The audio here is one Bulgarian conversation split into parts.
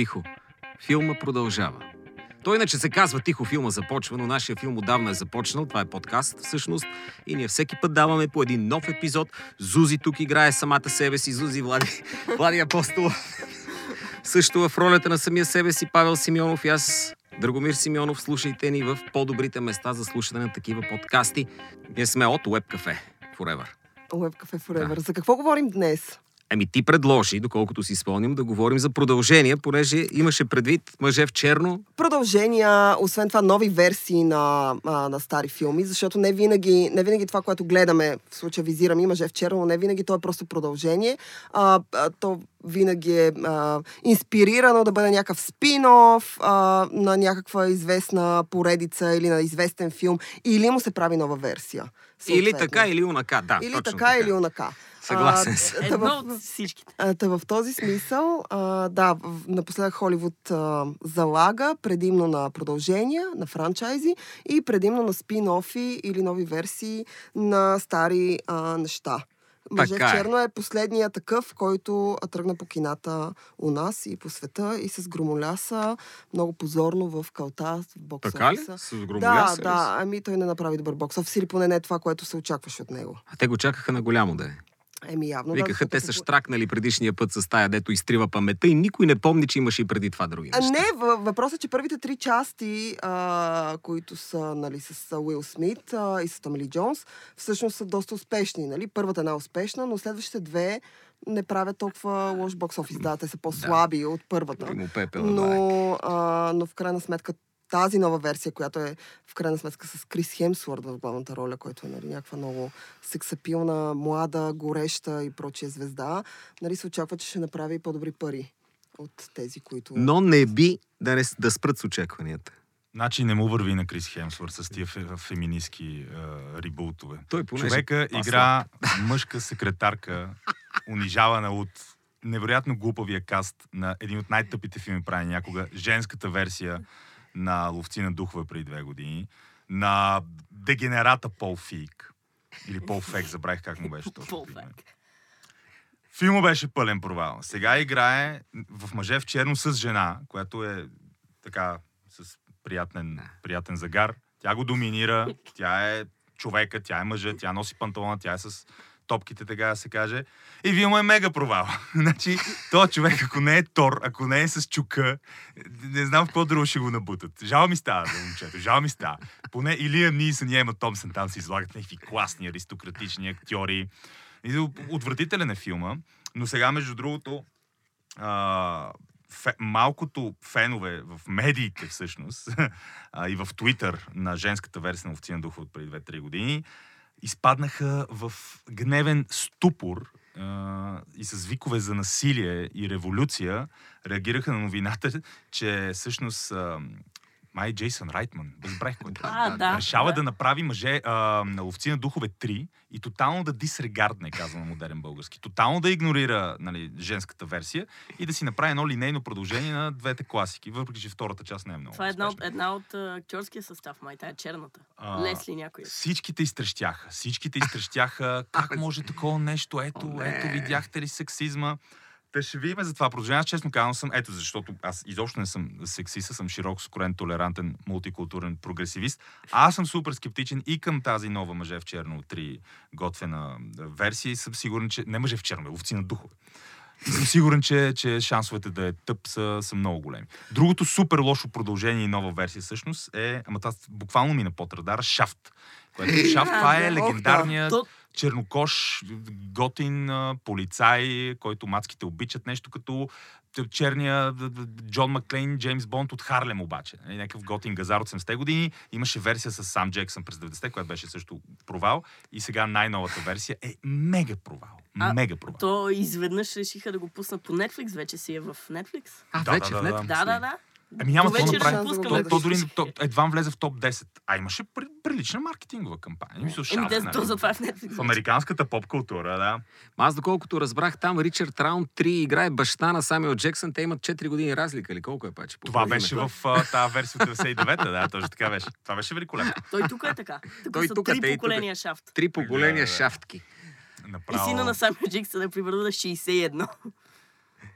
тихо. Филма продължава. Той иначе се казва Тихо филма започва, но нашия филм отдавна е започнал. Това е подкаст всъщност. И ние всеки път даваме по един нов епизод. Зузи тук играе самата себе си. Зузи Влади, Влади Апостол. Също в ролята на самия себе си Павел Симеонов и аз Драгомир Симеонов, слушайте ни в по-добрите места за слушане на такива подкасти. Ние сме от Web Cafe Forever. Web Cafe Forever. Да. За какво говорим днес? Ами ти предложи, доколкото си спомням, да говорим за продължения, понеже имаше предвид мъже в черно. Продължения, освен това нови версии на, а, на стари филми, защото не винаги, не винаги това, което гледаме, в случая визирам и мъже в черно, но не винаги то е просто продължение. А, а, то винаги е а, инспирирано да бъде някакъв спин-оф а, на някаква известна поредица или на известен филм, или му се прави нова версия. Съответно. Или така, или унака, да. Или така, така, или унака. Съгласен съм. Едно от всичките. Та в този смисъл, а, да, напоследък Холивуд а, залага предимно на продължения, на франчайзи и предимно на спин-офи или нови версии на стари а, неща. Мъже в Така черно е последния такъв, който тръгна по кината у нас и по света и с громоляса много позорно в калта, в бокс Така ли? С Да, громоляса ли? да, ами той не направи добър бокс офис или поне не е това, което се очакваше от него. А те го чакаха на голямо да е. Еми явно Викаха, да. те са штракнали предишния път с тая, дето изтрива паметта и никой не помни, че имаше и преди това други неща. не, въ- въпросът е, че първите три части, а, които са нали, с Уил Смит а, и с Томили Джонс, всъщност са доста успешни. Нали? Първата е най-успешна, но следващите две не правят толкова лош бокс офис. Да, те са по-слаби от първата. Пепела. Но, а, но в крайна сметка тази нова версия, която е в крайна сметка с Крис Хемсворд в главната роля, който е нали, някаква много сексапилна, млада, гореща и прочие звезда, нали, се очаква, че ще направи по-добри пари от тези, които... но не би да, не, да спрат с очакванията. Значи не му върви на Крис Хемсворт с тия фе, феминистки е, рибултове. Той понеже Човека по-слаб. игра мъжка секретарка, унижавана от невероятно глупавия каст на един от най-тъпите филми прави някога, женската версия на Ловци на духове преди две години, на дегенерата Пол Фик. Или Пол Фек, забравих как му беше точно. Филмът беше пълен провал. Сега играе в мъже в черно с жена, която е така с приятен, приятен загар. Тя го доминира, тя е човека, тя е мъжа, тя носи панталона, тя е с топките, така да се каже. И вие му е мега провал. значи, този човек, ако не е Тор, ако не е с чука, не знам в какво друго ще го набутат. Жал ми става за момчето, жал ми става. Поне Илия Нисън и Ема Томсън там се излагат някакви класни, аристократични актьори. И отвратителен е филма, но сега, между другото, а, фе, малкото фенове в медиите всъщност а, и в Твитър на женската версия на Овци на духа от преди 2-3 години изпаднаха в гневен ступор а, и с викове за насилие и революция реагираха на новината, че всъщност а, май Джейсън Райтман, разбрах кой е. А, да, решава да. да, направи мъже а, на ловци на духове 3 и тотално да дисрегардне, казва на модерен български. Тотално да игнорира нали, женската версия и да си направи едно линейно продължение на двете класики, въпреки че втората част не е много. Това е една от, една от актьорския състав, май, тая черната. А, Лесли някой. Всичките изтрещяха. Всичките изтрещяха. Как може такова нещо? Ето, О, ето, видяхте ли сексизма? Та ще видим за това продължение. Аз честно казвам съм, ето защото аз изобщо не съм сексист, съм широко скорен, толерантен, мултикултурен прогресивист. А аз съм супер скептичен и към тази нова мъже в черно 3 готвена версия и съм сигурен, че... Не мъже в черно, овци на духове. И съм сигурен, че, че шансовете да е тъп са, са много големи. Другото супер лошо продължение и нова версия всъщност е, ама това буквално мина под радара, Шафт. Което Шафт, това е легендарният чернокош, готин полицай, който мацките обичат нещо като черния Джон Маклейн, Джеймс Бонд от Харлем обаче. Нали, Някакъв готин газар от 70-те години. Имаше версия с Сам Джексън през 90-те, която беше също провал. И сега най-новата версия е мега провал. А, мега провал. то изведнъж решиха да го пуснат по Netflix, вече си е в Netflix. А, Да, вече да, в да, Netflix Да, да, ли? да. Ами няма какво направи. ще То-. То, дори то, едва влезе в топ 10. А имаше при, прилична маркетингова кампания. Мисля, Еми, шаф, те, нали? то затова е в. В американската поп култура, да. Ма Аз доколкото разбрах, там Ричард Раунд 3 играе баща на Самюел Джексън. Те имат 4 години разлика или колко е паче? Това беше в а, тази версия от 99-та, да, точно така беше. Това беше великолепно. Той тук е така. Тук Той са тук е, три и тук. поколения шафт. Три поколения Да, да. шафтки. И Направо, сина на Самюел Джексън е примерно на 61.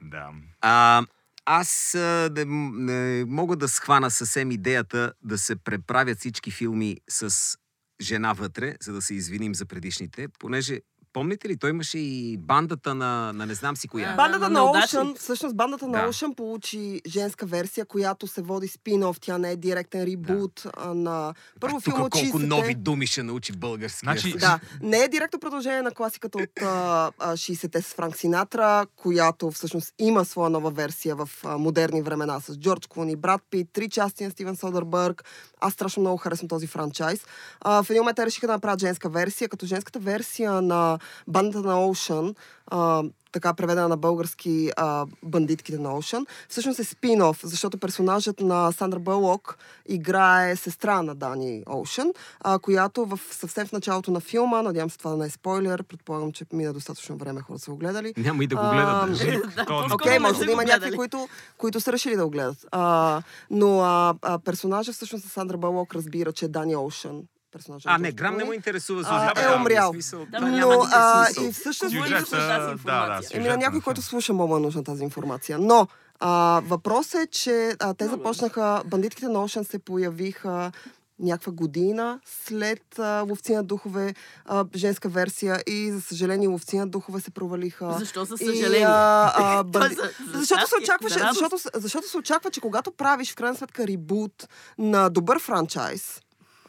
Да. А, аз а, не, не мога да схвана съвсем идеята да се преправят всички филми с жена вътре, за да се извиним за предишните, понеже Помните ли, той имаше и бандата на, на не знам си коя. Да, Бандата на на. Ocean, всъщност бандата на Да. Ocean получи женска версия, която се води спин-оф. Тя не е директен ребут а, на първо Тук филм от колко 60-те. нови думи ще научи български. Значи, Да, не е директно продължение на класиката от а, а, 60-те с Франк Синатра, която всъщност има своя нова версия в а, модерни времена с Джордж Клуни, Брат Пит, три части на Стивен Содърбърг. Аз страшно много харесвам този франчайз. А, в един момент те решиха да направят женска версия, като женската версия на бандата на Ocean, а, така преведена на български а, бандитките на Ocean, всъщност е спин-оф, защото персонажът на Сандра Бълок играе сестра на Дани Оушен, а, която в, съвсем в началото на филма, надявам се това да не е спойлер, предполагам, че мина достатъчно време хората са го гледали. Няма и да го гледат. Окей, може да има някакви, които, които са решили да го гледат. А, но а, а, персонажа всъщност Сандра Бълок разбира, че е Дани Оушен. Персонажа на А, не, грам не му интересува А, сюжета. е умрял. смисъл. Да, но, а, и всъщност... Сюжет. Сюжета, да, да, на някой, който слуша, е нужна тази информация. Но а, въпросът е, че а, те започнаха, бандитките на Ocean се появиха някаква година след а, Ловци на духове, а, женска версия и за съжаление Ловци на духове се провалиха. Защо за И, съжаление? а, а, Той банди... за- за защото, се очакваше, защото, защото се очаква, че когато правиш в крайна сметка ребут на добър франчайз,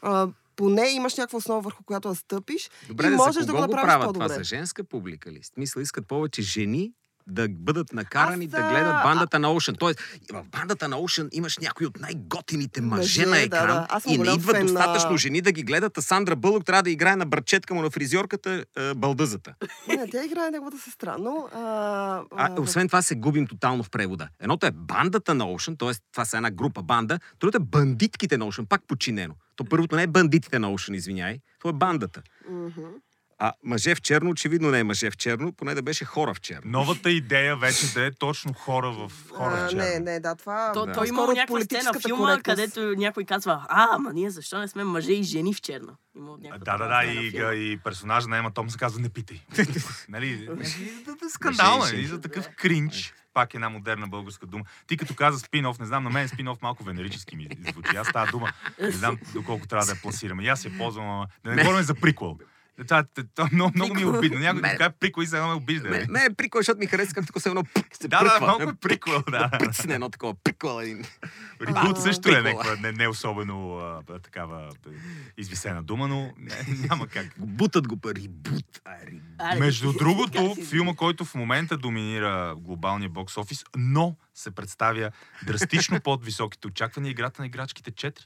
а, поне имаш някаква основа върху която да стъпиш Добре, и да, можеш за да го го направиш правят това? по-добре. За женска публика ли? Смисъл, искат повече жени да бъдат накарани Аз, да а, гледат бандата на Ocean. Тоест, в бандата на Ocean имаш някои от най-готините мъже, Мъже, на да, екран да. Аз съм и не идват фен на- достатъчно жени да ги гледат, а Сандра Бълък трябва да играе на братчетка му на фризьорката е, балдъзата. Не, тя играе неговата сестра, но... А, А, а, освен това се губим тотално в превода. Едното е бандата на Ocean, т.е. това са една група банда, другото е бандитките на Ocean, пак подчинено. То първото не е бандитите на Ocean, извиняй, то е бандата. мгм. А мъже в черно, очевидно не е мъже в черно, поне да беше хора в черно. Новата идея вече да е точно хора в хора в А, черно. Не, не, да, това... То, Да. той има някаква сцена в филма, коректност. където някой казва, а, ама ние защо не сме мъже и жени в черно? Да, да, да, в и, филма. и персонажа на Ема Том се казва не питай. нали? да, да, скандал, нали? жени. За такъв кринч. Пак една модерна българска дума. Ти като каза спин-оф, не знам, на мен спин-оф малко венерически ми звучи. Аз тази дума не знам доколко трябва да я пласираме. И аз я ползвам, да не говорим за приквел. Това, това много, много ми е обидно. Някой Мен- така приквел и сега ме обижда. Не, бе. не е прикол, защото ми харесва как тук се едно пик се Да, да, малко е приквел, да. Пръцне едно такова приквел. един. Ребут А, също е някаква не, не особено а, такава извисена дума, но няма как. Бутат го пари. Бут. А, рибут. Между ти- другото, филма, който в момента доминира глобалния бокс офис, но се представя драстично под високите очаквания играта на играчките 4.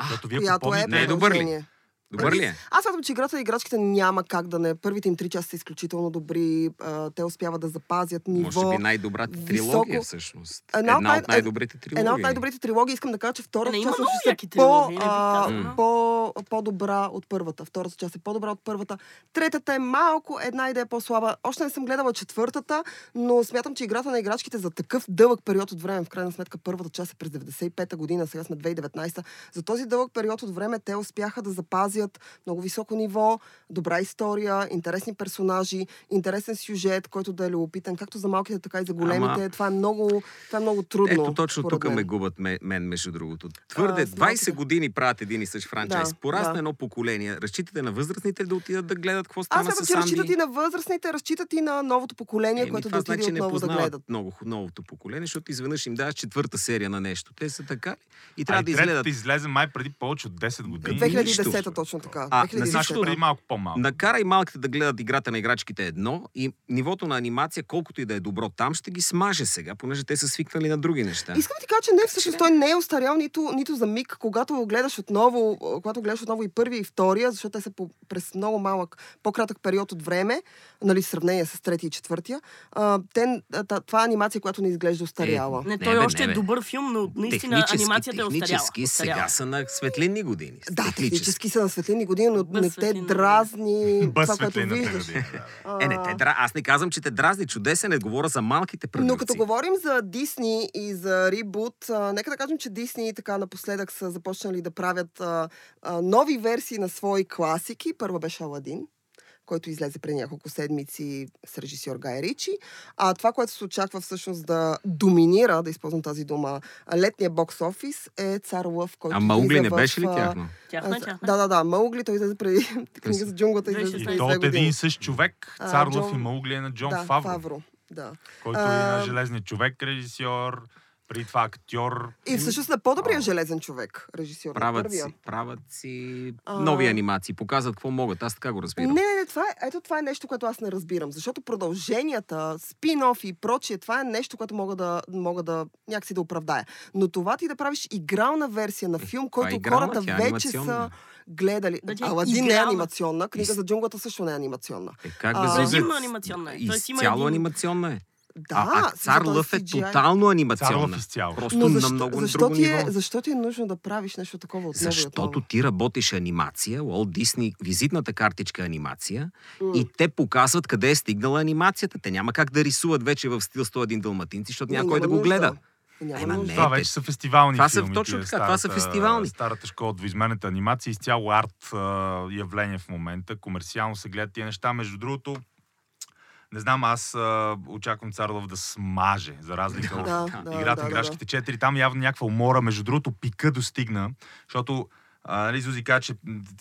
Защото вие която е попомните... Не е добър ли? Добър ли е? Аз смятам, че играта на играчките няма как да не. Първите им три часа са изключително добри. А, те успяват да запазят ниво. Може би най-добрата високо- трилогия всъщност. Една от Една най- от най-добрите трилогии. Една от най-добрите трилогии, искам да кажа, че втората Не, има част е яки по, а, казала. по, по-добра от първата. Втората част е по-добра от първата. Третата е малко, една идея по-слаба. Още не съм гледала четвъртата, но смятам, че играта на играчките за такъв дълъг период от време, в крайна сметка първата част е през 95-та година, сега сме 2019 за този дълъг период от време те успяха да запазят много високо ниво, добра история, интересни персонажи, интересен сюжет, който да е любопитен, както за малките, така и за големите. Ама- Това е много, това е много трудно. Ето точно тук мен. ме губят ме, мен, между другото. Твърде, А, с 20 малките. години правят един и същ франчайз. Да, Порасна да. едно поколение. Разчитате на възрастните да отидат да гледат какво Аз стана смятам, с че разчитат и на възрастните, разчитат и на новото поколение, Еми, което това да отиде значи не отново да познават гледат. много новото поколение, защото изведнъж им даваш четвърта серия на нещо. Те са така? И трябва А и да изгледат. излезе май преди повече от 10 години. 2010 точно така. А, 2010. Нашето преди малко по-малко. Накарай малките да гледат играта на играчките едно и нивото на анимация, колкото и да е добро там, ще ги смаже сега, понеже те са свикнали на други неща. Искам да ти кажа, че не, всъщност той не е устарял нито, нито за миг, когато го гледаш отново, когато гледаш отново и първия и втория, защото те са по, през много малък, по-кратък период от време, нали, в сравнение с третия и четвъртия. А, те, това е анимация, която не изглежда устаряла. Не, Не, той бе, още не, е добър филм, но наистина анимацията е остаряла. технически сега са на светлинни години. Да, технически са на светлини години, но Без не те светлинна дразни Без това, което виждаш. година. да. Е, не, те дра... Аз не казвам, че те дразни. Чудесен е. Говоря за малките продукции. Но като говорим за Дисни и за ребут, а, нека да кажем, че Дисни така напоследък са започнали да правят а, а, нови версии на свои класики. Първа беше Аладин, който излезе преди няколко седмици с режисьор Гай Ричи. А това, което се очаква всъщност да доминира, да използвам тази дума, летния бокс офис е Цар Лъв, който А Маугли не в, беше ли тяхно? Тяхна, а, тяхна. Да, да, да. Маугли, той излезе преди книга за джунглата, излезе И то от един и същ човек, Цар Лъв Джон- и Маугли е на Джон да, Фавро, Фавро. Да. който е А, на Железния човек, режисьор, преди това актьор. И всъщност на по-добрия А. железен човек, режисьор. Правят си, правят си А. нови анимации, показват какво могат. Аз така го Не, разбирам. не, не, това е, ето това е нещо, което аз не разбирам. Защото продълженията, спин-оф и прочие, това е нещо, което мога да, мога да някакси да оправдая. Но това ти да правиш игрална версия на филм, това е който игрална, хората тя е вече анимационна. са гледали. Е Аладин не е анимационна, книга Из- за джунглата също не е анимационна. Е, как А, да е Зузе? зимно анимационна е. Има Изцяло един- анимационна е. Да, а, а Цар Лъв е CGI. тотално Цар анимационна. Лъв изцяло. Просто Но на защо, много защо, друго ти е, ниво. защо ти е нужно да правиш нещо такова отново и Защото ти работиш анимация, Уолт Дисни, визитната картичка е анимация М. и те показват къде е стигнала анимацията. Те няма как да рисуват вече в стил 101 далматинци, защото Не, някой да няма го гледа. Няма Ема не. Това вече са фестивални Това са филми. точно тия така, това са старата- фестивални. Старата школа от двоизменната анимация, изцяло арт явление в момента. Комерциално се гледат тия неща. Между другото, не знам, аз а, очаквам Царлов да смаже, за разлика от Да, да, играта да, на да, крашките 4. Там явно някаква умора. Между другото, пика достигна, защото а, нали, Зузи каза, че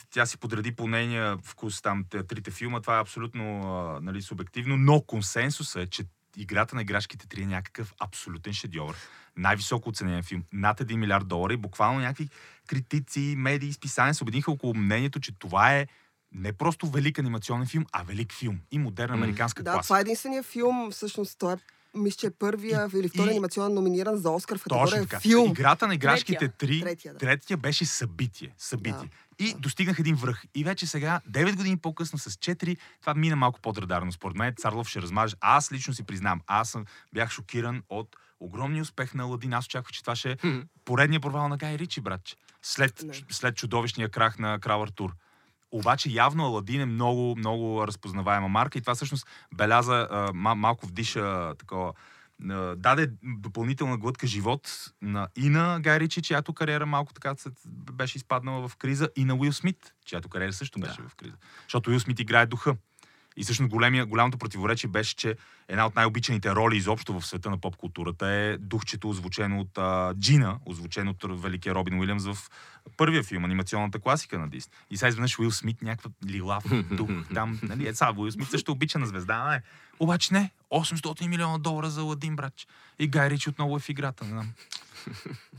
тя си подреди по нейния вкус там те- трите филма. Това е абсолютно а, нали, субективно, но консенсусът е, че играта на играшките 3 е някакъв абсолютен шедьовър. Най-високо оценен филм. Над 1 милиард долара и буквално някакви критици, медии, списания се обединиха около мнението, че това е не просто велик анимационен филм, а велик филм и модерна американска Да, класа. това е единствения филм, всъщност той е мисля, че е първия или втори и- анимационен номиниран за Оскар в категория така. филм. Играта на играшките Третия. 3, Третия, да. третия беше събитие. събитие. И Да. достигнах един връх. И вече сега, 9 години по-късно с 4, това мина малко по-радарно. Според мен Царлов ще размаже. Аз лично си признавам, аз съм, бях шокиран от огромния успех на Аладин. Аз очаквах, че това ще е поредния провал на Гай Ричи, братче. След, Не. след чудовищния крах на Крал Артур. Обаче явно Аладин е много, много разпознаваема марка и това всъщност беляза, а, ма- малко вдиша такова, даде допълнителна глътка живот на, и на Гай Ричи, чиято кариера малко така беше изпаднала в криза, и на Уил Смит, чиято кариера също беше в криза. Защото Уил Смит играе духа. И всъщност големия, голямото противоречие беше, че една от най-обичаните роли изобщо в света на поп-културата е духчето, озвучено от а, Джина, озвучено от великия Робин Уилямс в първия филм, анимационната класика на Дисни. И сега изведнъж Уил Смит, някакъв лилав дух там. Нали, е, сега Уил Смит също обича на звезда, не. Обаче не, 800 милиона долара за Ладин, братче. И Гай Ричи отново е в играта, не знам.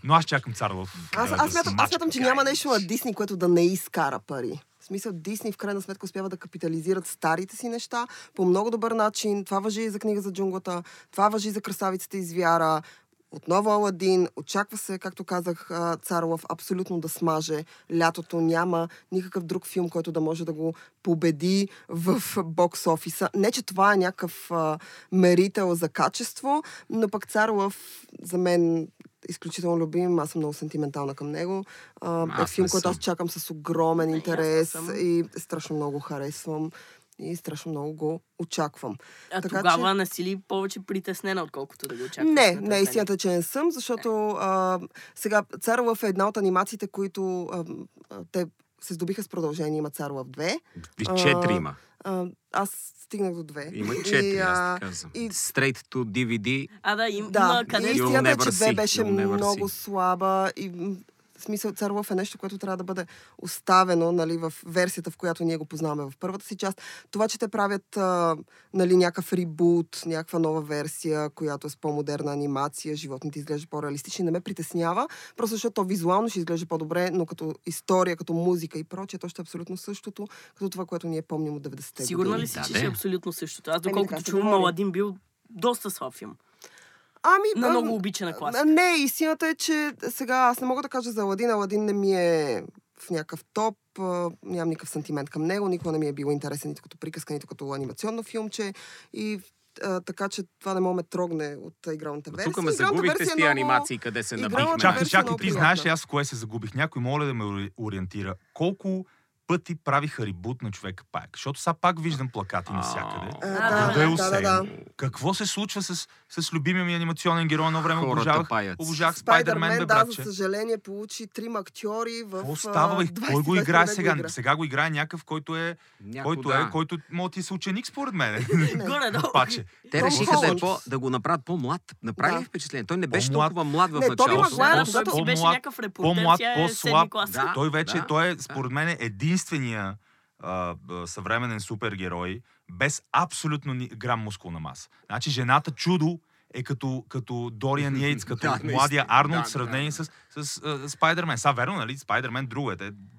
Но аз чакам Царлов. Аз, да аз, смятам, аз смятам, че няма нещо на Дисни, което да не изкара пари. Смисъл, Дисни в крайна сметка успява да капитализират старите си неща по много добър начин. Това въжи и за книга за джунглата, това въжи и за красавицата из вяра. Отново Аладин. Очаква се, както казах, Царлов абсолютно да смаже. Лятото няма никакъв друг филм, който да може да го победи в бокс офиса. Не, че това е някакъв а, мерител за качество, но пък Царлов за мен изключително любим. Аз съм много сентиментална към него. А, е Аз филм, който аз чакам с огромен интерес съм. и страшно много харесвам. И страшно много го очаквам. А Така тогава че- не си ли повече притеснена, отколкото да го очакваш? Не, не, истината, е, че не съм, защото а, сега Царлъв е една от анимациите, които а, а, те се здобиха с продължение. Има Царлъв 2. Виж, А, четири има. А, аз стигнах до 2. Има четири, И, аз казвам. и- Straight to DVD. А, да, им, Да, има и къде... You'll истината е, че 2 беше много слаба и в смисъл Царлов е нещо, което трябва да бъде оставено нали, в версията, в която ние го познаваме в първата си част. Това, че те правят а, нали, някакъв ребут, някаква нова версия, която е с по-модерна анимация, животните изглеждат по-реалистични, не ме притеснява, просто защото то визуално ще изглежда по-добре, но като история, като музика и прочее, то ще е абсолютно същото, като това, което ние помним от 90-те Сигурна ли си, Да, че ще е абсолютно същото? Аз, Еми, доколкото чувам, говори. Аладин бил доста слаб филм. Ами, На много обичана класа. а, Не, истината е, че сега аз не мога да кажа за Аладин. Аладин не ми е в някакъв топ, нямам никакъв сантимент към него, никога не ми е било интересен нито като приказка, нито като анимационно филмче. И а, така че това не мога ме трогне от игралната версия. Тук ме загубихте с е тия много- анимации, къде се набихме. Чакай, е чакай, много ти знаеш аз в кое се загубих? Някой моля да ме ори- ориентира. Колко пъти правиха ребут на човека пак. Защото сега пак виждам плакати навсякъде. Да, да, да, да, да, да, да. Какво се случва с, с любимия ми анимационен герой? Едно време обожавах, обожавах Спайдермен, бе, да, за братче. съжаление, получи трима актьори в... Какво става, Кой го 22 играе сега? игра. Сега го играе някакъв, който е, който да. е, който може ти е съученик, според мен. Паче. Те решиха да, е по, да го направят по-млад. Направи Да. ли впечатление? Той не беше По-млад. толкова млад в началото. Той си беше някакъв репортер, по-млад, е по-слаб. Той вече, той е, според мен, единствения а, съвременен супергерой без абсолютно ни, грам мускулна маса. Значи жената чудо е като, като Дориан Йейтс, като Да, младия. Арнолд, Да, сравнение да. с, с а, Спайдермен. Са, верно, нали? Спайдермен друго е.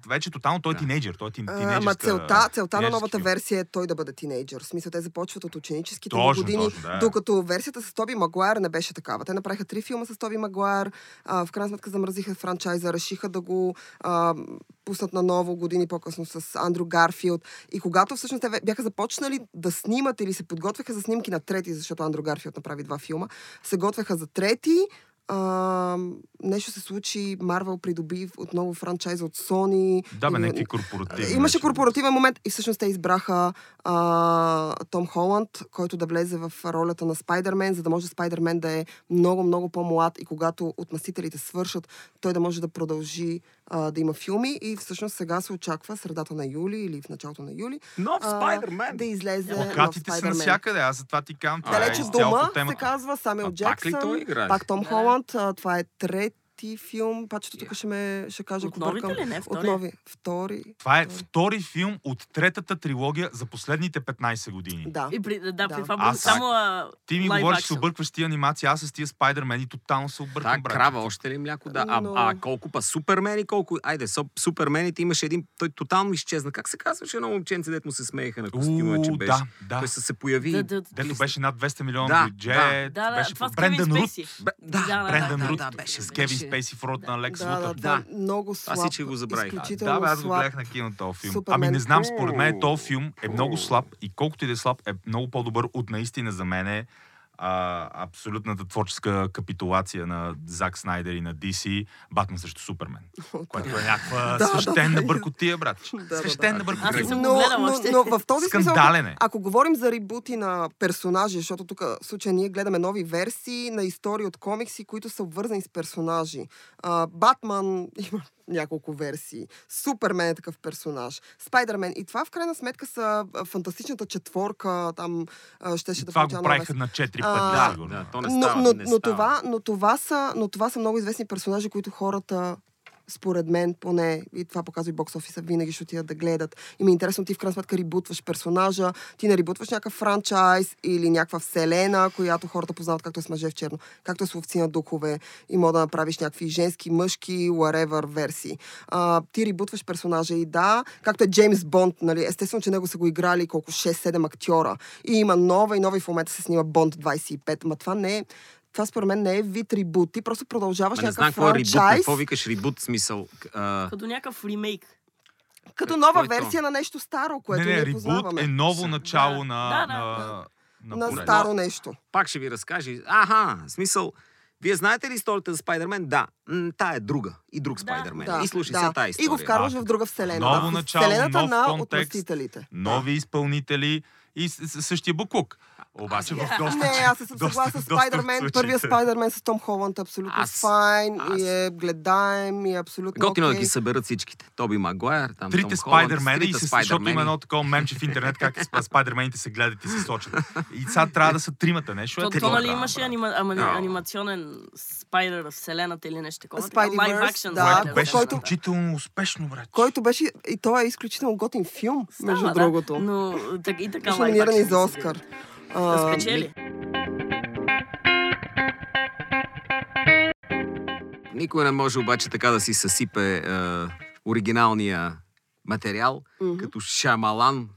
Вече тотално той е Да. тинейджър. Той е тин. Ама целта, целта на новата версия е той да бъде тинейджър. В смисъл, те започват от ученическите Точно, години, точно, да. докато версията с Тоби Магуайер не беше такава. Те направиха три филма с Тоби Магуайер, а, в крайна сметка замразиха франчайза, решиха да го а, пуснат на ново години по-късно с Андрю Гарфилд. И когато всъщност те бяха започнали да снимат или се подготвяха за снимки на трети, защото Андрю Гарфилд направи два филма, се готвяха за трети, а, нещо се случи, Марвел придоби отново франчайза от Sony. Да, бе, И- някакви корпоративни. Имаше неща. корпоративен момент и всъщност те избраха а, Том Холанд, който да влезе в ролята на Спайдермен, за да може Спайдермен да е много, много по-млад и когато отмъстителите свършат, той да може да продължи а, да има филми и всъщност сега се очаква средата на юли или в началото на юли Нов Спайдермен! да излезе Плакатите са навсякъде, аз за това ти е Далече изцяло дома се казва ли Джексън, пак Том. Холанд. А, това е трети филм. Пачето тук ще ме ще каже, От ако бъркам. ли? Не, От втория. нови. Втори. Това е втори. втори филм от третата трилогия за последните 15 години. Да. И при, да, Да. при това Аз- само а, Ти ми говориш, че объркваш с тия анимации, аз с тия Спайдермен и тотално се обърквам, Да, брат. крава, още ли мляко? Да. А, Но- а колко па супермени, колко... Айде, со, супермените имаше един... Той тотално изчезна. Как се казваше едно момченце, дето му се смееха на костюма, че беше? да, да. Той се, се появи. Да, да, Дето беше над 200 милиона Да, бюджет. да. Да, да, беше това с Брендан Кевин Рут. Да, Да, да, Брендан да, Рут да, беше, с Кевин Спейси в ролята на Лекс Да, да, Лутър. това Да. е много слаб. Аз всички го забравих. Да, бе, аз го гледах на кино този филм. Супермен. Ами не знам, според мен този филм е много слаб и колкото и да е слаб, е много по-добър от наистина за мен е а, абсолютната творческа капитулация на Зак Снайдер и на DC Батман срещу Супермен. Което е някаква Да, свещена да. бъркотия, брат. Да, Свещена да. бъркотия. Но, но, още. но в този смисъл, Скандален е. ако говорим за ребути на персонажи, защото тук в случая ние гледаме нови версии на истории от комикси, които са обвързани с персонажи. А, Батман има няколко версии. Супермен е такъв персонаж. Спайдермен. И това в крайна сметка са фантастичната четворка. Там щеше да Това го правиха на 4 А, пъти, Да, да, то не но, става. но, не но, става. това, но, това са, но това са много известни персонажи, които хората според мен, поне, и това показва и бокс офиса, винаги ще отидат да гледат. И ми е интересно, ти в крайна сметка ребутваш персонажа, ти не ребутваш някакъв франчайз или някаква вселена, която хората познават, както е с мъже в черно, както е с ловци на духове и мога да направиш някакви женски, мъжки, whatever версии. А, ти ребутваш персонажа и да, както е Джеймс Бонд, нали, естествено, че него са го играли колко 6-7 актьора и има нова и нова и в момента се снима Бонд 25, ма това не е това според мен не е вид ребут. Ти просто продължаваш не знам някакъв какво е франчайз, Какво викаш ребут смисъл? А, Като някакъв ремейк. като Какво нова е то? версия на нещо старо, което не, не, ребут познаваме. е ново Да. начало Да, на, да, да, на, да. на, на старо нещо. пак ще ви разкаже. Аха, смисъл. Вие знаете ли историята за Спайдермен? Да. М, та е друга. И друг Да. Спайдермен. Да, и слушай да. сега тази история. И го вкарваш А, в друга вселена. ново начало, Вселената нов на контекст. отмъстителите. Нови изпълнители и същия буклук. Обаче в доста... Не, аз съм съгласна с Спайдермен. случаите. Първия Спайдермен с Том Холанд е абсолютно Аз- файн аз- и е гледаем и е абсолютно Готино да окей. ги съберат всичките. Тоби Магуайер, там Трите спайдермени, и се, защото има едно такова мемче в интернет, как сп- спайдермените се гледат и се сочат. И сега трябва да са тримата, нещо е То, нали имаше Да. анимационен спайдер в вселената или нещо такова. Action да, беше изключително успешно, брат. Който беше, и той е изключително готин филм, между да, другото. Но и така Беше номиниран и за Оскар. Да спечели. Никой не може обаче така да си съсипе е, оригиналния материал, Мгм. като Шамалан,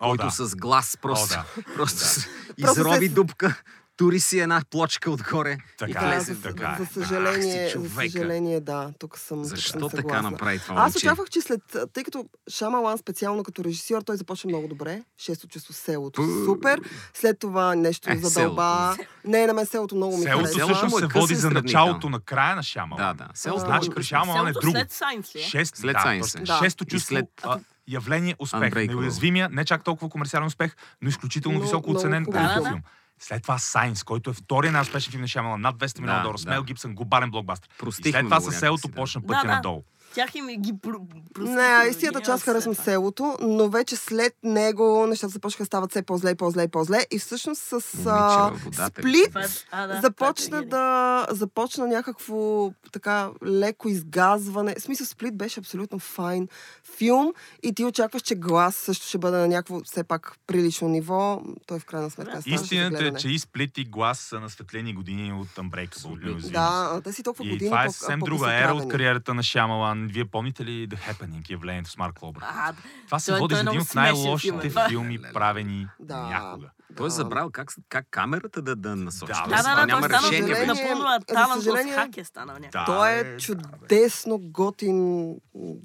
О, който да. с глас просто, О, просто с- Просто изроби се- дупка, тури си една плочка отгоре Така и е, Да, влезе. за, така е. за съжаление, Ах, за съжаление, да, тук съм, тук Защо съм така направи това Аз очаквах, че след, тъй като Шамалан специално като режисьор, той започва много добре. Шесто чувство селото. Пу. Супер. След това нещо Е, задълба. Не, на мен селото много ми Селото харесва. Селото всъщност е се късен води за началото на края на Шамала. Да, да. Селото Значи е при. Шамалан е Селото друго. след Сайнс ли е? Шест, След да, Сайнс е. Да. Шесто чувство. след- явление успех. Неуязвимия, не чак толкова комерциален успех, но изключително Но- високо оценен култов филм. След това Сайнс, който е втория най-успешен филм на Шамала, над 200 милиона Да, долара. Да. Мел Гибсън, глобален блокбастер. И Простихме след това със селото да. почна пътя да. надолу. Тях им ги про... простих, Не, истината ги част харесвам селото, но вече след него нещата започнаха да стават все по-зле и по-зле и по-зле. И всъщност с а, Момиче във водата. сплит е- а, да, започна е да започна някакво така леко изгазване. В смисъл Сплит беше абсолютно файн филм и ти очакваш, че глас също ще бъде на някакво все пак прилично ниво. Той в крайна сметка Да. ставаше за Истината е, че и Сплит и глас са на светлени години от Unbreakable. Да, те си толкова И години това е съвсем друга ера от кариерата на Шамалан. Вие помните ли The Happening, явлението с Марк Лобър? А, Това се той- води е за един от най-лошите филм, филми, правени Да. някога. Той е забрал как, как камерата да, да насочи. Да, Да, да, да, няма той стана решение. вече. напълно за талант съжаление- хак е станал някакъв. Да, Той е да, чудесно готин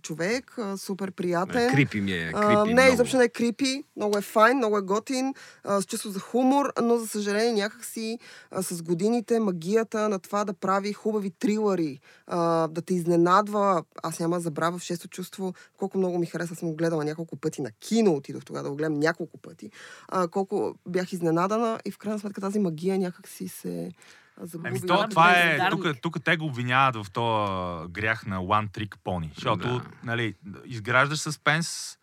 човек, а, супер приятен. Крипи ми е. А, Крипи не, много. изобщо не е крипи, много е файн, много е готин, а, с чувство за хумор, но за съжаление някакси а, с годините магията на това да прави хубави трилъри, а, да те изненадва. Аз няма забравя в шесто чувство колко много ми хареса, съм го гледала няколко пъти на кино, отидох тогава да го гледам няколко пъти, а, колко бях изненадана и в крайна сметка тази магия някакси се а, загуби. Еми, то, това е, тук, тук те го обвиняват в този грях на One Trick Pony. Защото, Да. нали, изграждаш съспенс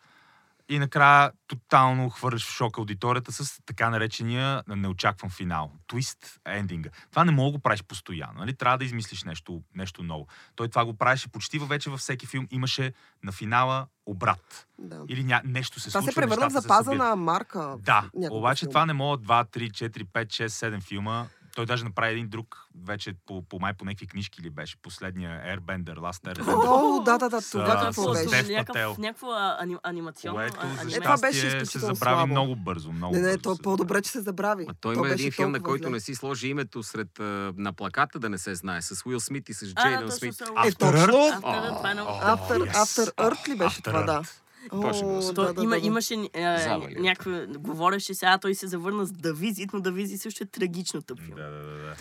и накрая тотално хвърляш в шок аудиторията с така наречения неочакван финал. Твист ендинга. Това не мога да го правиш постоянно. Нали? Трябва да измислиш нещо, нещо ново. Той това го правеше почти във- вече във всеки филм. Имаше на финала обрат. Да. Или ня... нещо се Това случва. се превърна в се запазена марка. Да, обаче филма. това не мога 2, 3, 4, 5, 6, 7 филма. Той даже направи един друг, вече по, по май по някакви книжки ли беше, последния Airbender, Last Airbender. О, да, да, да, С, това а, какво с беше? Дев някакъв, Пател. някаква ани, анимационна Което, а- за. Е, това беше се забрави слабо. много бързо. Много Не, не, то се по-добре, че се забрави. Ма той То има един филм, на който не си сложи името сред, а, на плаката, да не се знае, с Уил Смит и с А, точно Смит. Е, After точно. Earth? After, това е Earth ли беше това, да? Точно О, съм. То, да, да, има, да, да. имаше е, Завалието. някаква... Говореше сега, той се завърна с Давизит, но Давизит също е трагично тъп филм. Да, да, да.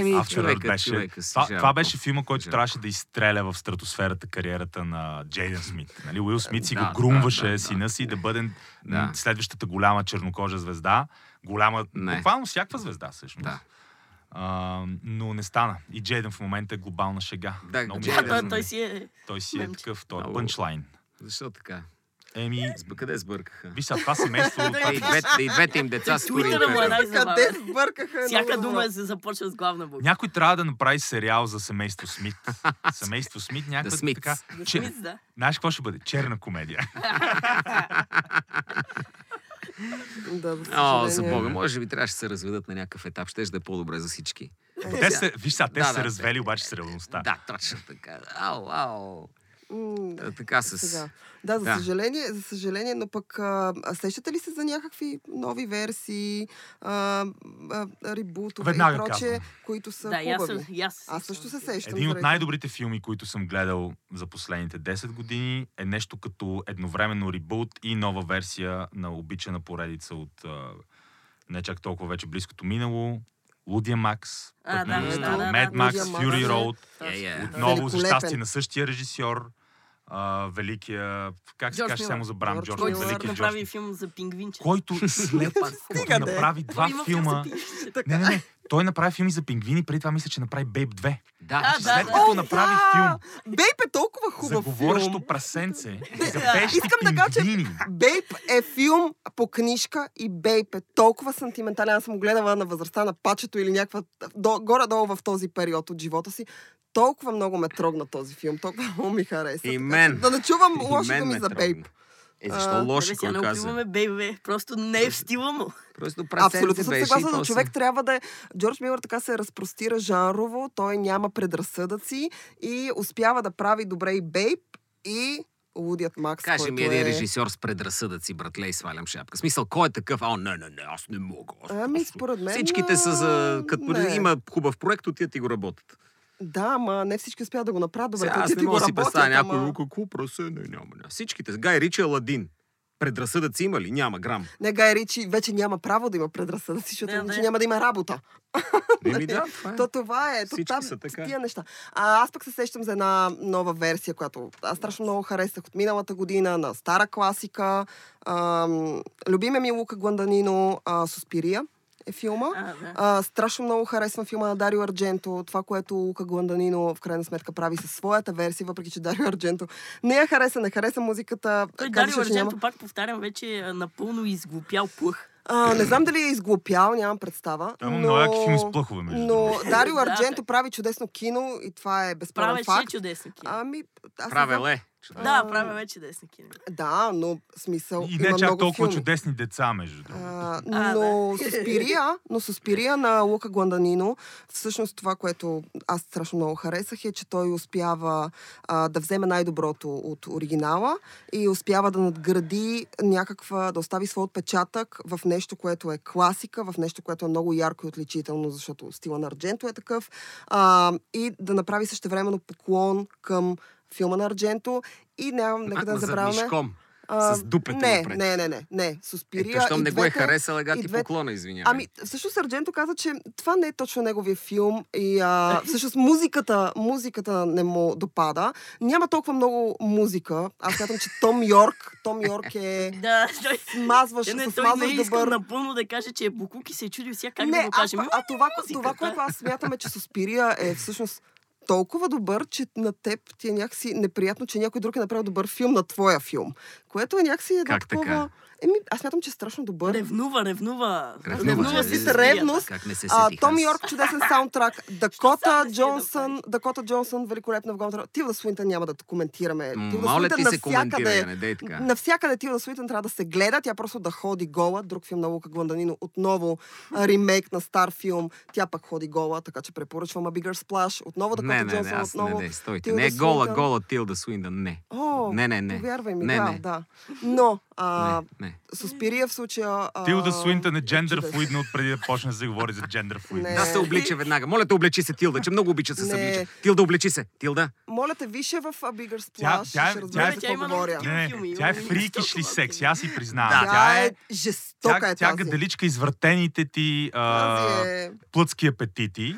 Еми, човека, беше... човека си това, жалко. това беше филма, който Жалко. трябваше да изстреля в стратосферата кариерата на Джейден Смит. Нали, Уил Смит си Да, го грумваше да, да, сина си да бъде Да. следващата голяма чернокожа звезда. Голяма, Не. буквално всякаква звезда всъщност. Да. А, но не стана. И Джейден в момента е глобална шега. Да, Джейден- той, той си е... Той си е такъв, той е пънчлайн. Защо така? Еми, Къде сбъркаха? виж сега, това семейство... И двете, и двете им деца с Тури Твитъра му е Къде сбъркаха? е Всяка дума се започва с главна буква. Някой трябва да направи сериал за семейство Смит. семейство Смит, някаква Smiths. така... Че, Smiths, да. знаеш какво ще бъде? Черна комедия. Да, за О, за. Бога, може би трябваше да се разведат на някакъв етап. Ще да е по-добре за всички. те се, виж сега, те Да, са се да, развели обаче с реалността. Да, точно така. Ау, ау. Така с... Да, за Да. съжаление, за съжаление, но пък а, сещате ли се за някакви нови версии, а, а, ребутове Веднага и прочее, казвам. които са Да, аз, хубави? и аз, Аз също се сещам. Един от най-добрите филми, които съм гледал за последните 10 години е нещо като едновременно ребут и нова версия на обичана поредица от а, не чак толкова вече близкото минало. Лудия Макс, Лудия Макс, Е, е. отново за щастие на същия режисьор, а, великия, как се каже, само забравям, Джордж Джордж, Милър. Великия направи Джордж, филм за пингвинче. който след направи два филма, за не, не, не, той направи филми за пингвини, преди това мисля, че направи Бейб 2. Да, да, След да. като О, направи да! филм Бейп е толкова за хубав говорещо филм. прасенце за Да. Искам да кажа, че-. Бейп е филм по книжка и Бейп е толкова сантиментален. Аз съм го гледала на възрастта на пачето или някаква... До, горе-долу в този период от живота си. Толкова много ме трогна този филм. Толкова много ми хареса. И мен. Да не чувам лошото ми за трогна. Бейп. Е, защо А, лошо, сега кой не каза? опиваме бейбе. Просто не е в стила му. Просто Абсолютно съм съгласна, но човек трябва да е... Джордж Милър така се разпростира жанрово, той няма предразсъдъци и успява да прави добре и Бейп и Лудият Макс, Каже ми един е... режисьор с предразсъдъци, братле, и свалям шапка. Смисъл, кой е такъв? А, не, не, не, аз не мога. Аз Ами, според мен... Всичките са за... Като не. има хубав проект, отиват и го работят. Да, ама не всички успяват да го направят добре. Сега аз ти не мога да си представя някой, ама- какво прасе, не, няма, няма. Всичките. Гай Ричи Аладин. Предразсъдъци има ли? Няма грам. Не, Гай Ричи вече няма право да има предразсъдъци, защото вече да. няма да има работа. Еми да, това е. То това е. То там, са така. Тия неща. А, аз пък се сещам за една нова версия, която аз страшно много харесах от миналата година, на стара класика. Ам, любиме ми Лука Гланданино а, Суспирия е филма. А, да. А, страшно много харесвам филма на Дарио Ардженто, това, което Лука Гланданино в крайна сметка прави със своята версия, въпреки че Дарио Ардженто не я хареса, не хареса музиката. Той Дарио че няма- Арженто, пак повтарям, вече е напълно изглупял плъх. А, не знам дали е изглупял, нямам представа. Има но... много яки филми с плъхове, между Но. Дарио Да, Ардженто прави чудесно кино и това е безспорен Правеше факт. чудесно кино. Ами, аз не Правил знам. е. Да, А, правя вече чудесно кино. Да, но смисъл. И не чак толкова филми. чудесни деца, между другото. А, А, но да. Суспирия, но Суспирия на Лука Гланданино, всъщност това, което аз страшно много харесах е, че той успява а, да вземе най-доброто от оригинала и успява да надгради някаква, да остави своя отпечатък в нещо, което е класика, в нещо, което е много ярко и отличително, защото стила на Ардженто е такъв, а, и да направи същевременно поклон към филма на Ардженто и нямам, нека да не За забравяме. мишком. А, С дупето не, напред. не, не, не, не. Е, Суспирия. той, щом и не го е двете- харесал, ега и двете- поклона, извинявай. Ами, всъщност Ардженто каза, че това не е точно неговия филм и а, всъщност музиката, музиката не му допада. Няма толкова много музика. Аз смятам, че Том Йорк, Том Йорк е Да, смазваш, Е, не, той не смазваш е искал добър. напълно да каже, че е Букук и се е чудил сега как не, да го а, каже. а, а това, това, което аз смятам е, че Суспирия е всъщност толкова добър, че на теб ти е някакси неприятно, че някой друг е направил добър филм на твоя филм. Което е някакси едно Как така? Еми, аз смятам, че е страшно добър. Ревнува, ревнува. Ревнува си си с с ревност. Как не се А, Том? Йорк, чудесен саундтрак. Дакота не Джонсън, Дакота Джонсън, великолепна в роля. Тилда Суинтън няма да коментираме. Тилда Моля Суинтън ти се коментира, не дей така. Навсякъде Тилда Суинтън трябва да се гледа. Тя просто да ходи гола. Друг филм на Лука Гланданино. Отново ремейк на стар филм. Тя пък ходи гола, така че препоръчвам A Bigger Splash. Отново Дакота Не, не, не, Джонсън. не, отново. не, стойте. Тилда Не е гола, Суинтън. гола Тилда Суиндън, не. О, Не, не, не. Повярвай ми, Не, да, не. да. Но, а, Не, не. Суспирия в случая... а, Тилда Суинтън е джендър флуидна, преди да почне да се говори за джендър флуидна. Не. Да се облича веднага. Моля те, облечи се, Тилда, че много обича да се Не. съблича. Тилда, облечи се. Тилда. Моля те, више в A Bigger Splash. Тя- тя ще тя Тя има говоря. Не, тя е фрикиш ли секс, аз си признавам. Да. Тя е... жестока Тя, е тя тази. гаделичка извратените ти а, е... плътски апетити.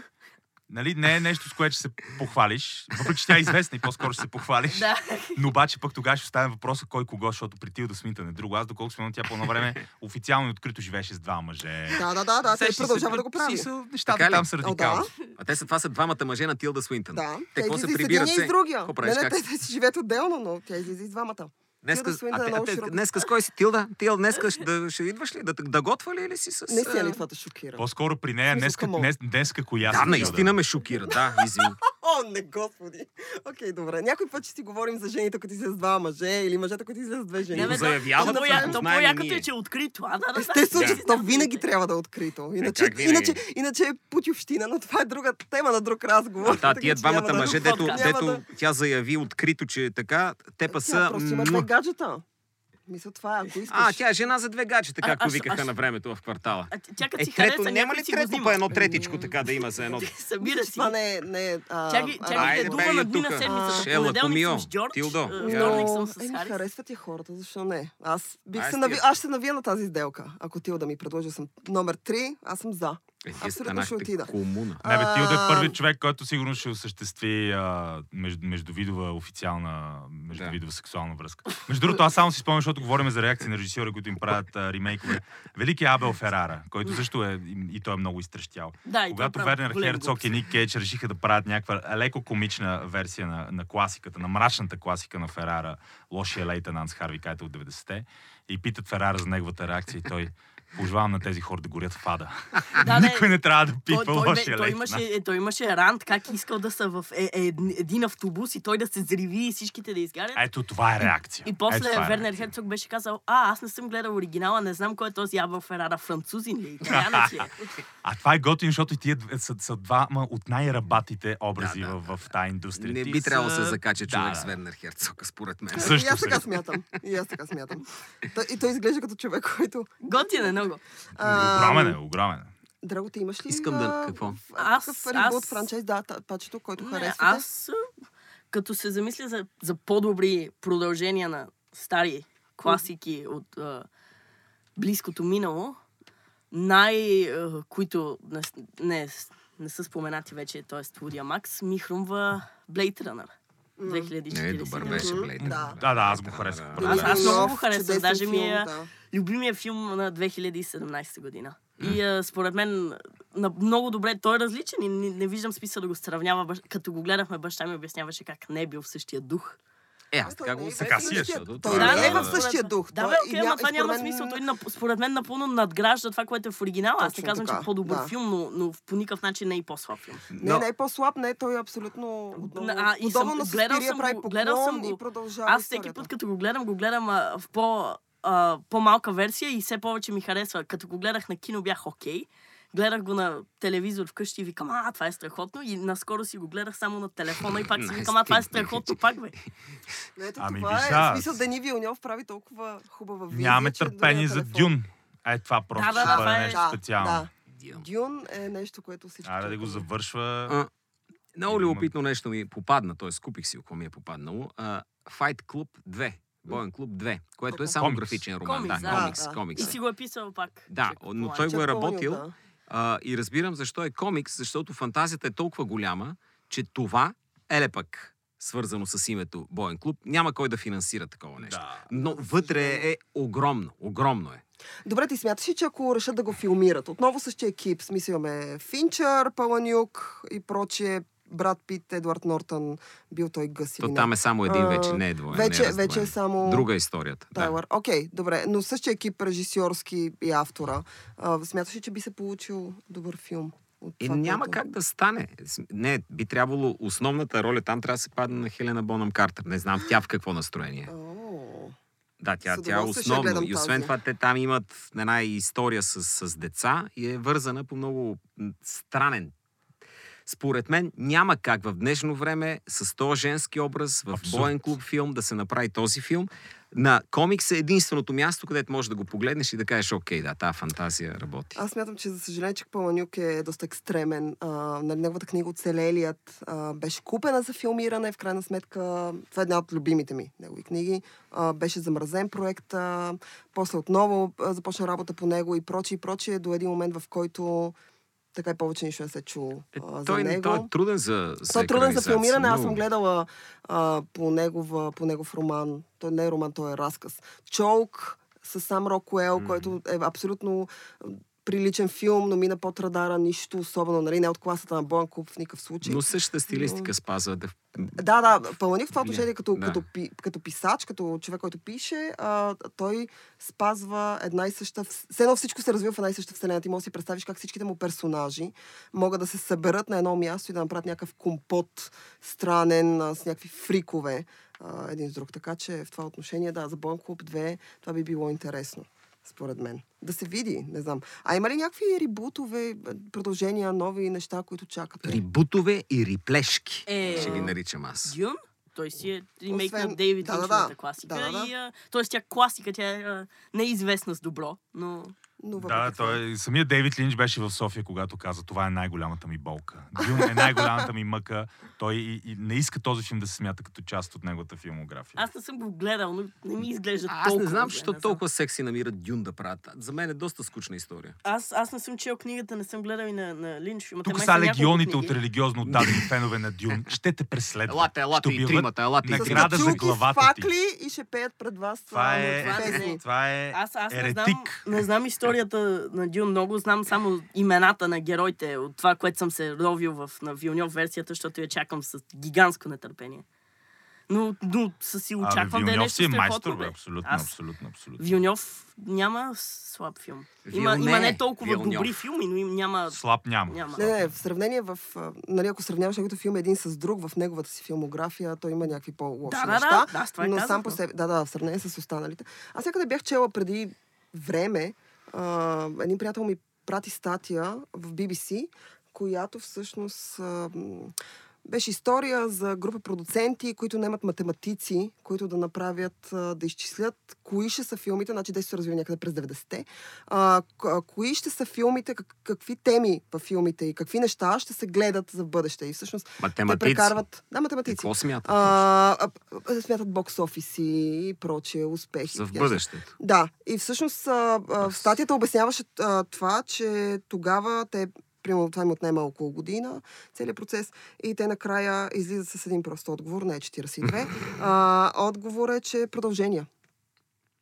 Нали, не е нещо, с което ще се похвалиш. Въпреки, че тя е известна и по-скоро ще се похвалиш. Да. Но обаче пък тогава ще оставим въпроса кой кого, защото при Тилда Смитън е друго. Аз доколко спомням, тя по едно време официално и открито живееше с два мъже. Да, да, да, да, се, продължава да го прави. си са- Нещата Така там са О, да. радикални. А те са, това са двамата мъже на Тилда Суинтън. Да. Те Те какво се прибират с другия. Какво правиш? не, те, те си живеят отделно, но тя излиза и с двамата. Днеска, а, е а те, широко. днеска с кой си? Тилда? Тилда, днеска ще, да, ще идваш ли? Да, да готва ли или си с... Не си а, ли това те шокира? По-скоро при нея днеска, come on. днес, днеска коя Да, си, наистина ме шокира, да, извини. О, не, господи. Окей, добре. Някой път ще си говорим за жените, които излизат с два мъже или мъжете, които излизат с две жени. Не, бе, заявяват, го То по-якото е, че е открито. А, да, да, Естествено, да. че то винаги трябва да е открито. Иначе, как винаги? иначе, иначе е путювщина, но това е друга тема на друг разговор. Да, тия двамата да- мъже, дето, дето да- тя заяви открито, че е така, те па Тя са... просто има муа. две гаджета. Мисля, това е, ако искаш. А, тя е жена за две гаджета, А, както аз- викаха аз- на времето в квартала. А тя като Е, си трето, хареса, няма ли трето па едно третичко така да има за едно? Събира си. Това не е... Не, е, а, Чакай, чакай, да бе, дума на дни на седмицата. Ела, Понеделник Комио, Тилдо, Но, харесват я хората, защо не? Аз бих се нави... Аз ще навия на тази сделка. Ако ти да ми предложи, съм номер 3, аз съм за. Е, Абсолютно станахте ще отида. Комуна. Не, бе, Тилда е първият човек, който сигурно ще осъществи а, между, междувидова официална междувидова сексуална връзка. Между другото, аз само си спомням, защото говорим за реакции на режисьори, които им правят а, ремейкове. Велики Абел Ферара, който също е и, и той е много изтрещял. Да, Когато прави Вернер Херцог и Ник Кейдж решиха да правят някаква леко комична версия на, на класиката, на мрачната класика на Ферара, лошия лейтенант с Харви Кайтел от 90-те, и питат Ферара за неговата реакция и той пожелавам на тези хора да горят в ада. Да, не, Никой не трябва да той, пипа той, не, той, лейтенант. имаше, той имаше рант, как искал да са в е, е, един автобус и той да се зриви и всичките да изгарят. Ето това е реакция. И после Ето това е Вернер. Херцог беше казал, а, аз не съм гледал оригинала, не знам кой е този Абел Ферара, французин ли, италянец ли е?» А това е готин, защото и тия са, са двама от най-рабатите образи Да, да, в, в тази индустрия. Не би трябвало да се закача човек да, с Вернер Херцог, според мен. Също и аз така сега. смятам. И аз така смятам. Той- И той изглежда като човек, който... Готин е много. А, Огромен е, огромен е. Драго, ти имаш ли Искам да- какво? Аз- такъв аз- франчайз, да, пачето, който Не, харесвате? аз, като се замисля за, за по-добри продължения на стари класики от а, близкото минало, най... а, които не, не, не са споменати вече, т.е. Студия Макс, ми хрумва Blade Runner. 2040. Не, добър беше. Блейд. Да. Да, да, аз го харесах. Да, първо. Аз- аз много го харесвам, даже ми е- филм, да. любимия филм на 2017 година. И а, според мен на, много добре, той е различен и не, не виждам смисъл да го сравнява. Като го гледахме, баща ми обясняваше как не е бил в същия дух. Е, аз така е го Така си е, Той това не е е- в същия дух. Да, бе, окей, ама това няма смисъл. Той, според мен напълно надгражда това, което е в оригинала. Аз не казвам, че е по-добър филм, но, по никакъв начин не е и по-слаб филм. Не, не е по-слаб, не, той е абсолютно А, и съм- на гледал съм прави го- гледал съм го. Аз всеки път, като го гледам, го гледам в по, по-малка версия и все повече ми харесва. Като го гледах на кино, бях окей. Гледах го на телевизор вкъщи и викам, а, това е страхотно. И наскоро си го гледах само на телефона и пак си викам, а, това е страхотно пак, бе. Но Ето Ами, това виж е, в смисъл Дени Вилньов прави толкова хубава визия, Нямаме търпение за. Дюн. Е, това просто Да, да, това е- нещо Да, специално. да. Дюн. Е нещо, което всички... Аре да го завършва. А, Много любопитно нещо ми попадна, т.е. купих си, ако ми е попаднало. А, Fight Club 2. Боен клуб 2, което е само Комикс. графичен роман. Комикс, да, да, комикс, да. комикс. И е. си го е писал пак. Да, но той го е Чак Поланин, работил. да. А, и разбирам защо е комикс, защото фантазията е толкова голяма, че това, еле пък, свързано с името Боен клуб, няма кой да финансира такова нещо. Да. Но вътре е огромно, огромно е. Добре, ти смяташ ли, че ако решат да го филмират, отново същия екип, смисъл имаме Финчър, Паланюк и прочие, Брат Пит, Едвард Нортън, бил той гъс То там е само един вече, не е двоен. вече- не е вече е само- Друга е историята. Да. Тайлър. Окей, добре, но същия екип режисьорски и автора. А, смяташ ли, че би се получил добър филм? От И това, няма което- как да стане. Не, би трябвало основната роля там трябва да се падне на Хелена Бонам Картер. Не знам тя в какво настроение. е. Да, тя, тя е основно. И освен тази. това, те там имат една история с, с деца и е вързана по много странен. Според мен няма как в днешно време с този женски образ в боен клуб филм да се направи този филм. На комикс е единственото място, където можеш да го погледнеш и да кажеш, окей, да, тази фантазия работи. Аз смятам, че за съжаление, че Паланюк е доста екстремен. А, нали, неговата книга Оцелелият а, беше купена за филмиране. В крайна сметка, това е една от любимите ми негови книги. А, беше замразен проект. А, после отново а, започна работа по него и прочие, и прочие, до един момент, в който така и повече нищо не се чу Е, а, за той, него. той е труден за, за Той е труден за филмиране. Аз много. съм гледала а, по, негова, по негов роман. Той не е роман, той е разказ. Чолк с сам Рокуел, Мгм. който е абсолютно приличен филм, но мина под радара, нищо особено, нали, не от класата на Боен Клуб в никакъв случай. Но същата стилистика Но- спазва. Да... Да, да, Пълник в това отношение като, да. като, като писач, като човек, който пише, а, той спазва една и съща... вс- Все едно всичко се развива в една и съща вселена. Ти можеш да си представиш как всичките му персонажи могат да се съберат на едно място и да направят някакъв компот странен а, с някакви фрикове а, един с друг. Така че в това отношение, да, за Бон Клуб 2 това би било интересно според мен. Да се види, не знам. А има ли някакви рибутове, продължения, нови неща, които чакате? Рибутове и риплешки. Е, Ще ги наричам аз. Дюн, той си е ремейк Освен- на Дейвид да, да, да. класика. Да, да, да. И, а, тоест тя класика, тя е а, неизвестна с добро, но... Но Да, това- той, самият Дейвид Линч беше в София, когато каза, това е най-голямата ми болка. Дюн е най-голямата ми мъка. Той и, и не иска този филм да се смята като част от неговата филмография. Аз не съм го гледал, но не ми изглежда Аз толкова. не знам, защо толкова секси намират Дюн да правят. За мен е доста скучна история. Аз, аз не съм чел книгата, не съм гледал и на, на Линч. Ама те Тук са легионите от религиозно отдадени фенове на Дюн. Ще те преследват. Елате, елате и тримата, елате. награда за главата ти. факли и ще пеят пред вас. Това е, това е. това е Аз, аз не, знам, еретик. Историята на Дюн много, знам само имената на героите от това, което съм се ровил в, на Вилньов версията, защото я чакам с гигантско нетърпение. Но, но със си Абе, очаквам да е нещо си е майстор, бе. Абсолютно, Аз- абсолютно, абсолютно. Вилньов няма слаб филм. Има, Вилне, има не толкова Вилньов. добри филми, но им няма... Слаб няма. няма. Не, не, в сравнение в... а, Нали, ако сравняваш неговото филм един с друг в неговата си филмография, той има някакви по-лоши Да, да, неща. да, да, с това и но казах, сам по да. себе... Да, да, в сравнение с останалите. Аз някъде бях чела преди време, а, един приятел ми прати статия в BBC, която всъщност а, Беше история за група продуценти, които немат математици, които да направят, да изчислят кои ще са филмите, значи те се развива някъде през 90-те, а, кои ще са филмите, как, какви теми в филмите и какви неща ще се гледат за бъдеще. И всъщност те Математици. прекарват... Да, математици. Какво смятат? А, а, а, смятат бокс офиси и прочие успехи. За в бъдещето. Да, и всъщност а, а, статията обясняваше а, това, че тогава те, примерно това им отнема около година, целият процес, и те накрая излизат с един прост отговор, не е 42. а, отговор е, че продължения.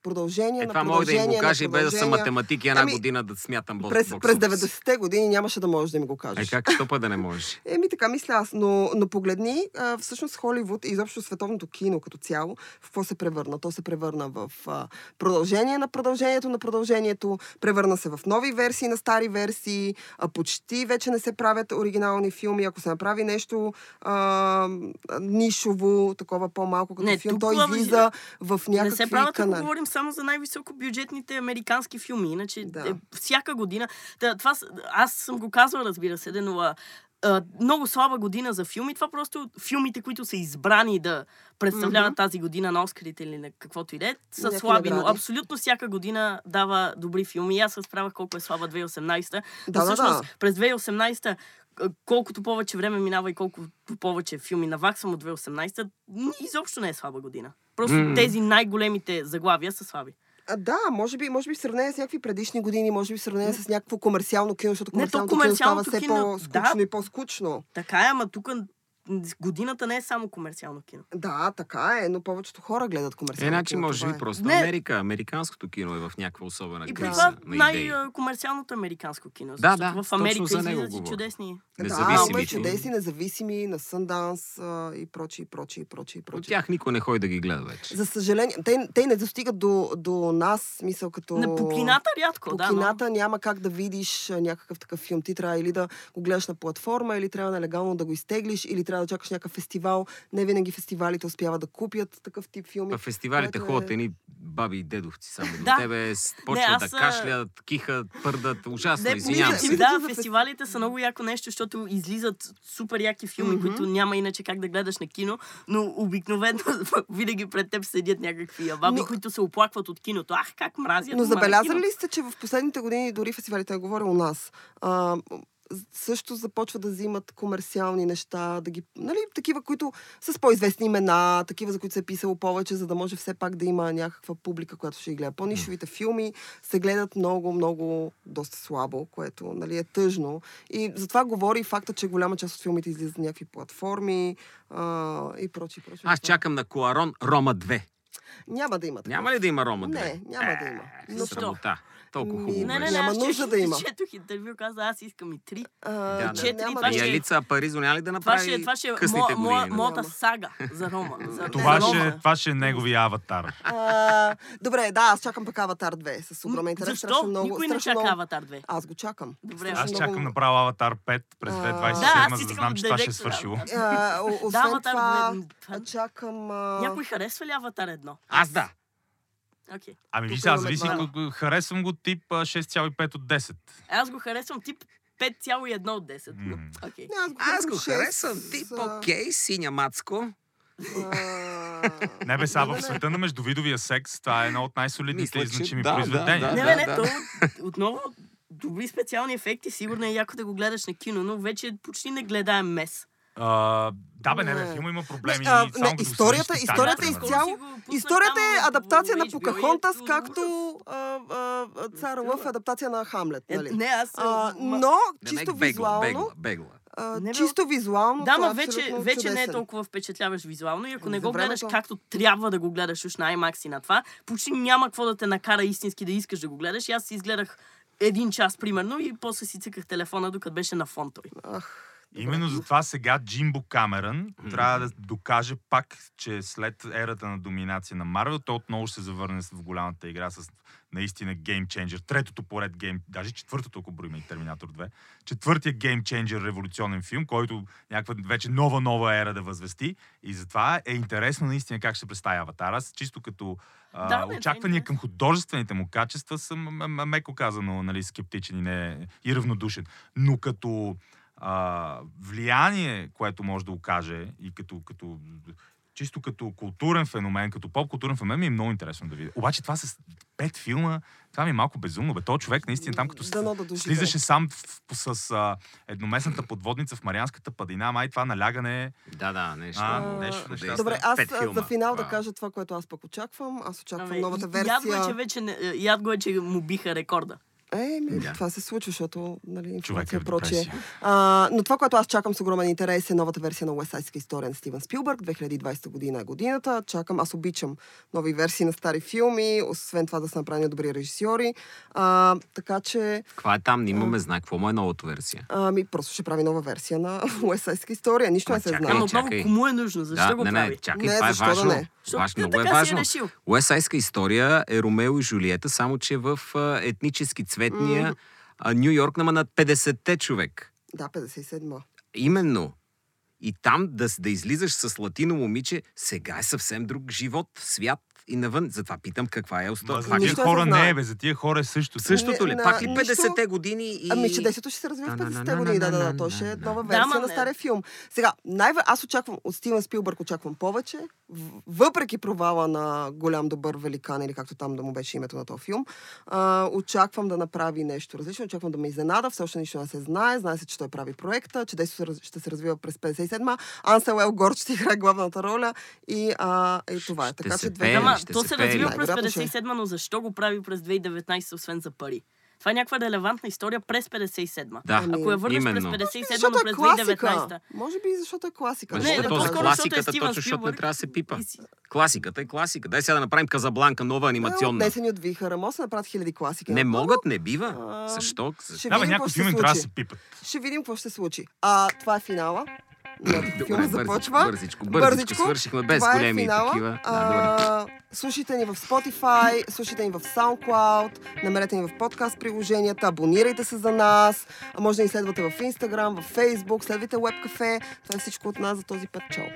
Продължение Е, на това мога да им продължение го кажа и без да съм математик и една Ами, година да смятам бокс. През, бокс през офис. 90-те години нямаше да можеш да ми го кажеш. Е, как, път да не можеш? Еми, така мисля аз. Но, но погледни, а, всъщност Холивуд и изобщо световното кино като цяло, в какво се превърна? То се превърна в а, продължение на продължението на продължението, превърна се в нови версии на стари версии, а, почти вече не се правят оригинални филми. Ако се направи нещо а, нишово, такова по-малко като Не, филм, той излиза в Не някакви се правят, канали. Само за най-високобюджетните американски филми. Иначе Да. е, всяка година... Да, това, аз съм го казвал, разбира се, да, но а, много слаба година за филми. Това просто филмите, които са избрани да представляват Мгм. тази година на Оскарите или на каквото и да е, са Някакви слаби. Но абсолютно всяка година дава добри филми. И аз разправях колко е слаба 2018. Да, Но да, всъщност да. през 2018 а, колкото повече време минава и колкото повече филми наваксвам от 2018, м, изобщо не е слаба година. Просто М. тези най-големите заглавия са слаби. А, да, може би, може би в сравнение с някакви предишни години, може би в сравнение с някакво комерциално кино, защото Не, то комерциалното кино става все кино, по-скучно да. и по-скучно. Така е, ама тук годината не е само комерциално кино. Да, така е, но повечето хора гледат Е, комерциално значи, кино. може би е. просто Не. Америка, американското кино е в някаква особена И криза това на най-комерциалното американско кино. Да, да, в Америка точно за него излизат и чудесни. Да, Независими и филми. чудесни, независими, на Сунданс а, и прочие, и прочие, и прочие, и От прочие. тях никой не ходи да ги гледа вече. За съжаление, те, те не достигат до, до нас, мисъл като... На по кината рядко, По да. кината няма как да видиш някакъв такъв филм. Ти трябва или да го гледаш на платформа, или трябва нелегално да го изтеглиш, или трябва да чакаш някакъв фестивал. Не винаги фестивалите успяват да купят такъв тип филми. В фестивалите което е- ходят едни баби и дедовци само до Да. тебе, почват аз, да а, кашлят, кихат, пърдат. Ужасно, Не, извинявам се. мисля, да, фестивалите са много яко нещо, защото излизат супер яки филми, които няма иначе как да гледаш на кино, но обикновено винаги пред теб седят някакви баби, Но- които се оплакват от киното. Ах, как мразят. Но забелязали ли сте, че в последните години, дори фестивалите, не говоря у нас, а, също започва да взимат комерциални неща, да ги, нали, такива, които с по-известни имена, такива, за които се е писало повече, за да може все пак да има някаква публика, която ще ги гледа. По-нишовите филми се гледат много, много, доста слабо, което нали, е тъжно. И затова говори факта, че голяма част от филмите излизат на някакви платформи а, и прочи, прочи. Аз чакам на Куарон Рома 2. Няма да има такова. Няма ли да има Рома 2? Не, няма да има. Е, Но- Срамота. Толкова хубаво Не, не, не, Няма нужда четох- да има. Четох интервю, каза, аз искам и три. А, Да, да. Четири, няма това да И ще- има. Елица Паризо няма ли да Това направи ще, това ще късните мо, години? моята сага за Рома. За, Това за ще, Рома. това ще е неговия аватар. А, добре, да, аз чакам пък Аватар 2 с огромен интерес. Защо? Много, Никой не чака много... Аватар 2. Аз го чакам. Добре, Аз чакам направо аватар 5 през А, 2027, Да, аз за да знам, че това ще е свършило. Освен Аватар това, 2. това- чакам... Някой харесва ли Аватар 1? Аз да. Окей. Ами виж, имаме зависи, харесвам го тип а, 6,5 от 10. Аз го харесвам тип 5,1 от 10. но- М. Окей. Не, аз го, Аз го харесвам. Тип, окей, синя мацко. Не бе, сега в света на междувидовия секс, това е едно от най-солидните и значими да, произведения. да, Не, да. не, не, то отново добри специални ефекти, сигурно е яко да го гледаш на кино, но вече почти не гледаем мес. А, да бе, не бе, Не. филма има проблеми. Не, а, само не, историята- с историята изцяло- Историята е адаптация на Покахонтас, както а, а, Цар Лъв е адаптация на Хамлет. Е, Нали? Не, аз... А, но, чисто визуално, бегла, бегла. а, Не, чисто визуално, Да, той е вече, вече не е толкова впечатляваш визуално и ако не го гледаш времето. както трябва да го гледаш уж на IMAX и на това, почти няма какво да те накара истински да искаш да го гледаш. И аз си изгледах един час, примерно, и после си цъках телефона, докато беше на фон той. Ах, Именно затова сега Джимбо Камерън трябва да докаже пак, че след ерата на доминация на Марвел, той отново ще се завърне в голямата игра с наистина геймченджер. Третото поред гейм, даже четвъртото, ако броим и Терминатор 2. Четвъртия геймченджер революционен филм, който някаква вече нова-нова ера да възвести. И затова е интересно наистина как ще представи Аватар. Аз чисто като а, Да, бе, очаквания да, към художествените му качества съм меко казано нали, скептичен и, не, и равнодушен. Но като а, влияние, което може да окаже и като, като чисто като културен феномен, като поп-културен феномен, ми е много интересно да видя. Обаче това с пет филма, това ми е малко безумно. Бе, този човек наистина там, като да доживее. слизаше сам в, с а, едноместната подводница в Марианската падина, май това налягане Да, да, нещо. А, А, нещо, неща. Добре, аз филма. за финал да Вау. кажа това, което аз пък очаквам. Аз очаквам Абе, новата и- Яд го е, че версия. вече не, яд го е, че му биха рекорда. Е, ми, Да. това се случва, защото нали, човек е депресия. А, но това, което аз чакам с огромен интерес е новата версия на Уесайска история на Стивен Спилбърг. 2020 година е годината. Чакам, аз обичам нови версии на стари филми, освен това да са направени от добри режисьори. А, така че, Каква е там? Не имаме знае какво му е новата версия. ами, просто ще прави нова версия на Уесайска история. Нищо Ма не се чакай, знае. Ама отново, кому е нужно? Защо да, го не, прави? не, чакай, Не, това е защо да важно. не? Важно, ти много е си важно. Уесайска история е Ромео и Жулиета, само че в а, етнически цветния а, Нью Йорк, нама на 50-те човек. Да, 57-ма. Именно. И там да, да излизаш с латино момиче, сега е съвсем друг живот, свят и навън. Затова питам каква е остава. за тия хора не е, бе, за тия хора е същото. същото ли? Пак ли на- нищо- 50-те години и... Ами, че действието ще се развие в Да, да, 50-те да, години. Да, да, да. То ще е нова версия на стария филм. Сега, най- аз очаквам, от Стивен Спилбърг очаквам повече, въпреки провала на голям добър великан, или както там да му беше името на този филм. А, очаквам да направи нещо различно, очаквам да ме изненада, все още нищо не се знае. Знае се, че той прави проекта, че раз- ще се развива през 57-ма. Ансел Ел Горд ще играе главната роля и, а, и това е. Така че две... Ама, ще то се се развива през Най-вероятно ще е. 57 но защо го прави през 2019, освен за пари? Това е някаква релевантна история през 57 Да, Ами, Ако я върнеш през именно. 57 но Защото е през класика. 2019 Може би защото е класика. Не, не, то за е класиката, Стивен точно защото не трябва да се пипа. си- Класиката е класика. Дай сега да направим Казабланка, нова анимационна. Отнесени от вихара. Може да направят хиляди класики. Не Но могат, не бива. А, Защо? Ще Да, бе, се филми трябва да се пипат. Ще видим какво ще се случи. А, това е финала. Добре, филма бързичко, започва. Бързичко, бързичко, свършихме без това големи е такива. Да, а, слушайте ни в Spotify, слушайте ни в SoundCloud, намерете ни в подкаст приложенията, абонирайте се за нас, а може да ни следвате в Instagram, в Facebook, следвайте Webcafe. Това е всичко от нас за този път. Чао!